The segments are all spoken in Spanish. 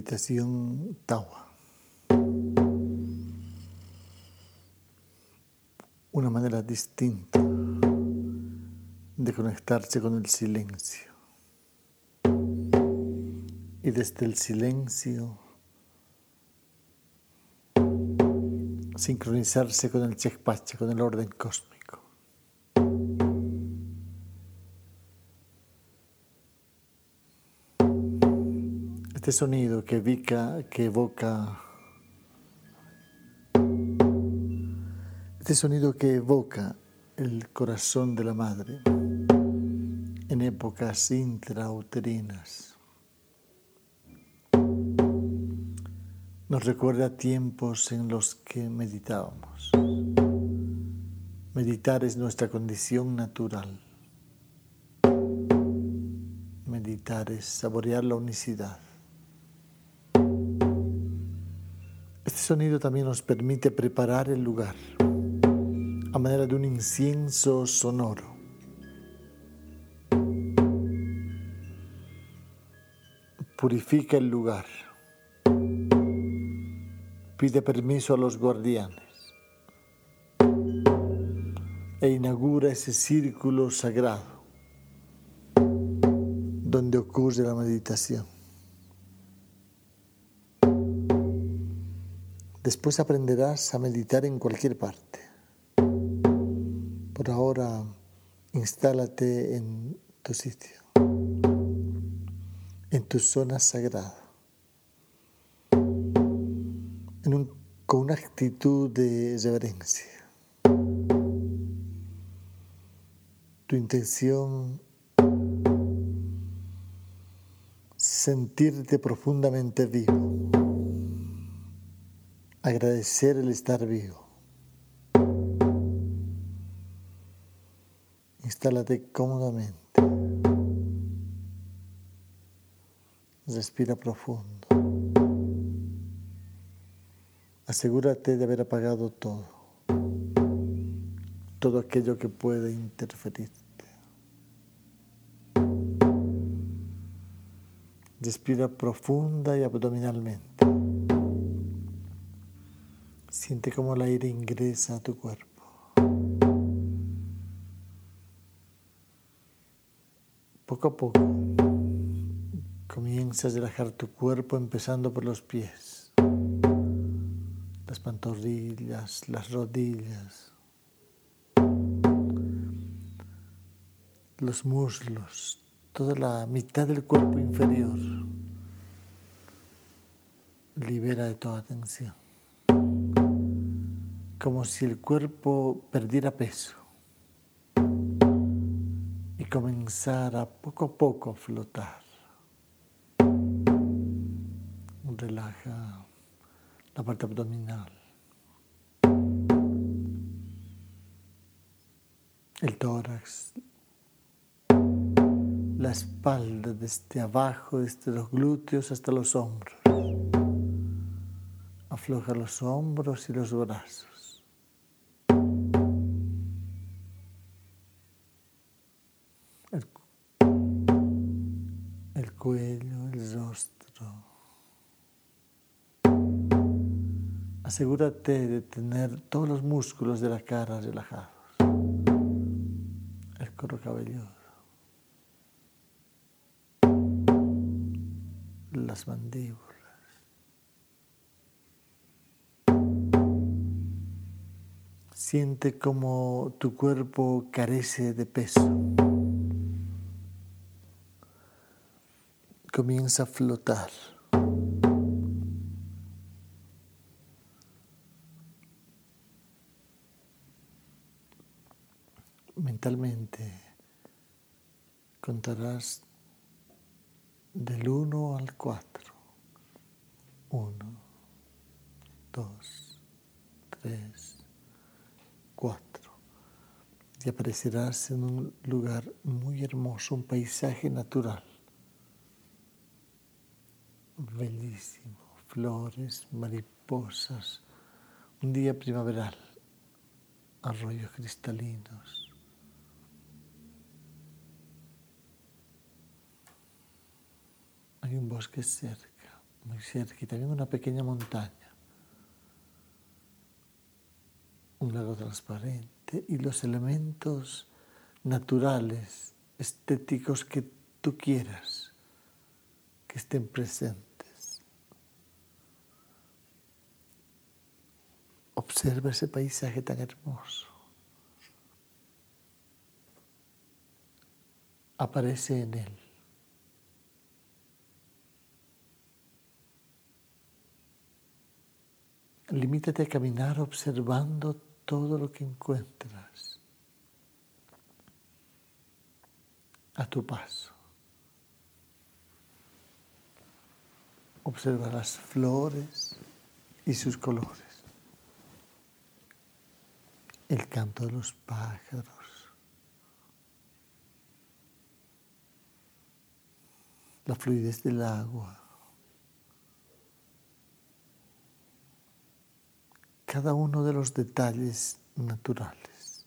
meditación Tawa. Una manera distinta de conectarse con el silencio. Y desde el silencio sincronizarse con el Chekpacha, con el orden cósmico. Este sonido que, que evoca, este sonido que evoca el corazón de la madre en épocas intrauterinas. Nos recuerda tiempos en los que meditábamos. Meditar es nuestra condición natural. Meditar es saborear la unicidad. Este sonido también nos permite preparar el lugar a manera de un incienso sonoro. Purifica el lugar. Pide permiso a los guardianes e inaugura ese círculo sagrado donde ocurre la meditación. Después aprenderás a meditar en cualquier parte. Por ahora, instálate en tu sitio, en tu zona sagrada, con una actitud de reverencia. Tu intención sentirte profundamente vivo agradecer el estar vivo. Instálate cómodamente. Respira profundo. Asegúrate de haber apagado todo, todo aquello que puede interferirte. Respira profunda y abdominalmente. Siente cómo el aire ingresa a tu cuerpo. Poco a poco comienzas a relajar tu cuerpo empezando por los pies, las pantorrillas, las rodillas, los muslos, toda la mitad del cuerpo inferior. Libera de toda tensión como si el cuerpo perdiera peso y comenzara poco a poco a flotar. Relaja la parte abdominal, el tórax, la espalda desde abajo, desde los glúteos hasta los hombros. Afloja los hombros y los brazos. Asegúrate de tener todos los músculos de la cara relajados. El cuero cabelludo. Las mandíbulas. Siente como tu cuerpo carece de peso. comienza a flotar. Mentalmente contarás del 1 al 4. 1, 2, 3, 4. Y aparecerás en un lugar muy hermoso, un paisaje natural bellísimo, flores, mariposas, un día primaveral, arroyos cristalinos. Hay un bosque cerca, muy cerca, y también una pequeña montaña, un lago transparente y los elementos naturales, estéticos que tú quieras que estén presentes. Observa ese paisaje tan hermoso. Aparece en él. Limítate a caminar observando todo lo que encuentras a tu paso. Observa las flores y sus colores, el canto de los pájaros, la fluidez del agua, cada uno de los detalles naturales.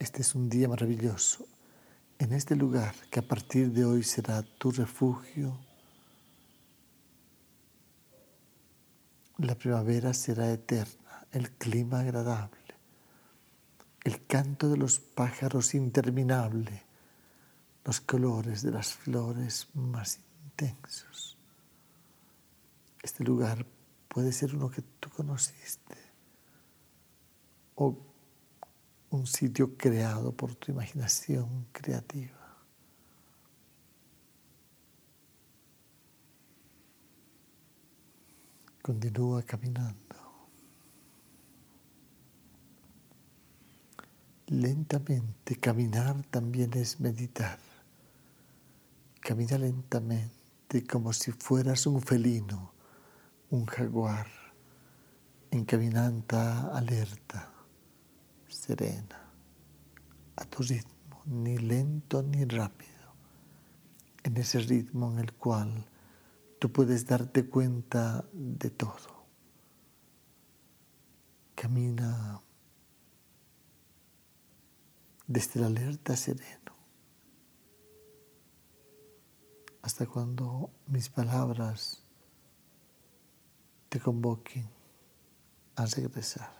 Este es un día maravilloso en este lugar que a partir de hoy será tu refugio. La primavera será eterna, el clima agradable, el canto de los pájaros interminable, los colores de las flores más intensos. Este lugar puede ser uno que tú conociste o un sitio creado por tu imaginación creativa. Continúa caminando. Lentamente, caminar también es meditar. Camina lentamente como si fueras un felino un jaguar en caminata alerta, serena, a tu ritmo, ni lento ni rápido, en ese ritmo en el cual tú puedes darte cuenta de todo. Camina desde el alerta sereno hasta cuando mis palabras te convoquen a regresar.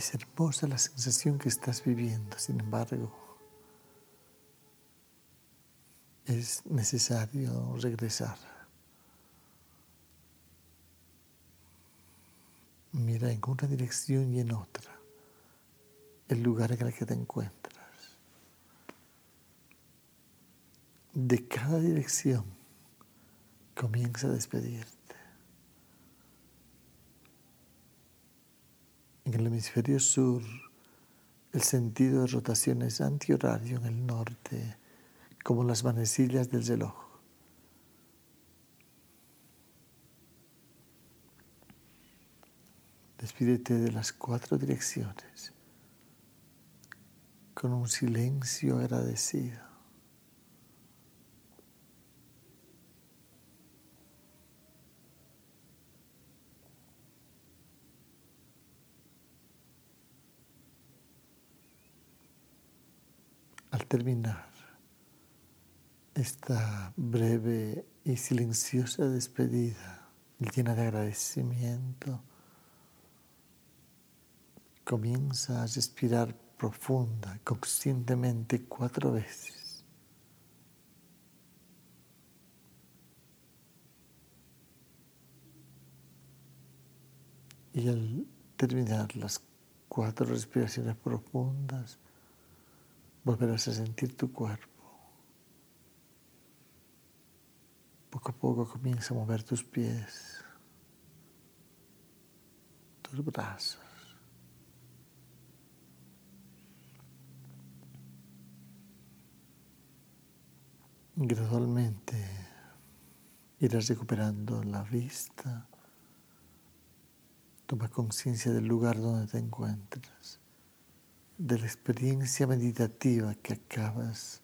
Es hermosa la sensación que estás viviendo, sin embargo, es necesario regresar. Mira en una dirección y en otra el lugar en el que te encuentras. De cada dirección comienza a despedirte. En el hemisferio sur, el sentido de rotación es antihorario en el norte, como las manecillas del reloj. Despídete de las cuatro direcciones con un silencio agradecido. Al terminar esta breve y silenciosa despedida, llena de agradecimiento, comienza a respirar profunda, conscientemente cuatro veces. Y al terminar las cuatro respiraciones profundas, volverás a sentir tu cuerpo. Poco a poco comienza a mover tus pies, tus brazos. Gradualmente irás recuperando la vista. Toma conciencia del lugar donde te encuentras de la experiencia meditativa que acabas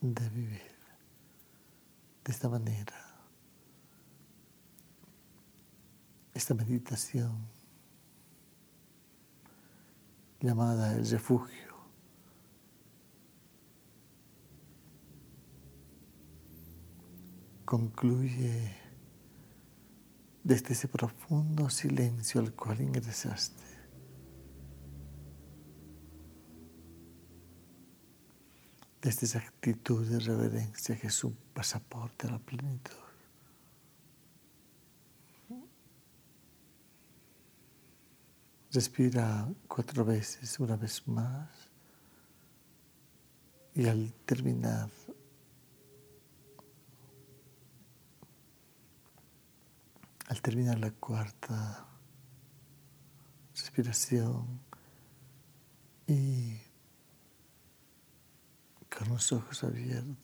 de vivir. De esta manera, esta meditación llamada el refugio concluye desde ese profundo silencio al cual ingresaste. Desde esa actitud de reverencia que es un pasaporte a la plenitud. Respira cuatro veces, una vez más, y al terminar, al terminar la cuarta respiración y los ojos abiertos.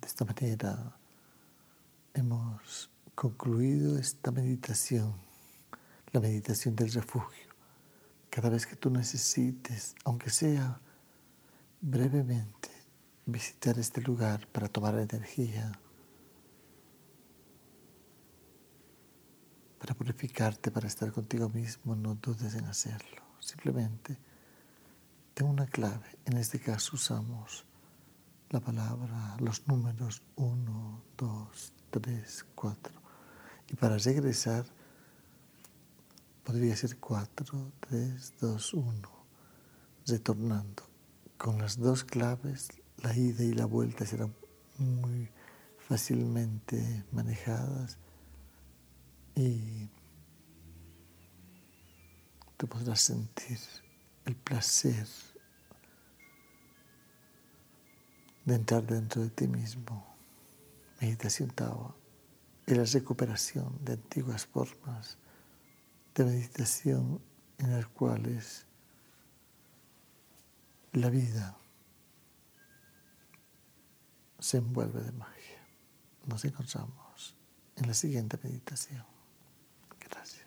De esta manera hemos concluido esta meditación, la meditación del refugio. Cada vez que tú necesites, aunque sea brevemente, visitar este lugar para tomar energía, para purificarte, para estar contigo mismo, no dudes en hacerlo. Simplemente tengo una clave. En este caso usamos la palabra, los números 1, 2, 3, 4. Y para regresar, Podría ser 4, 3, 2, 1. Retornando. Con las dos claves, la ida y la vuelta serán muy fácilmente manejadas y tú podrás sentir el placer de entrar dentro de ti mismo. Meditación Tawa y la recuperación de antiguas formas de meditación en las cuales la vida se envuelve de magia. Nos encontramos en la siguiente meditación. Gracias.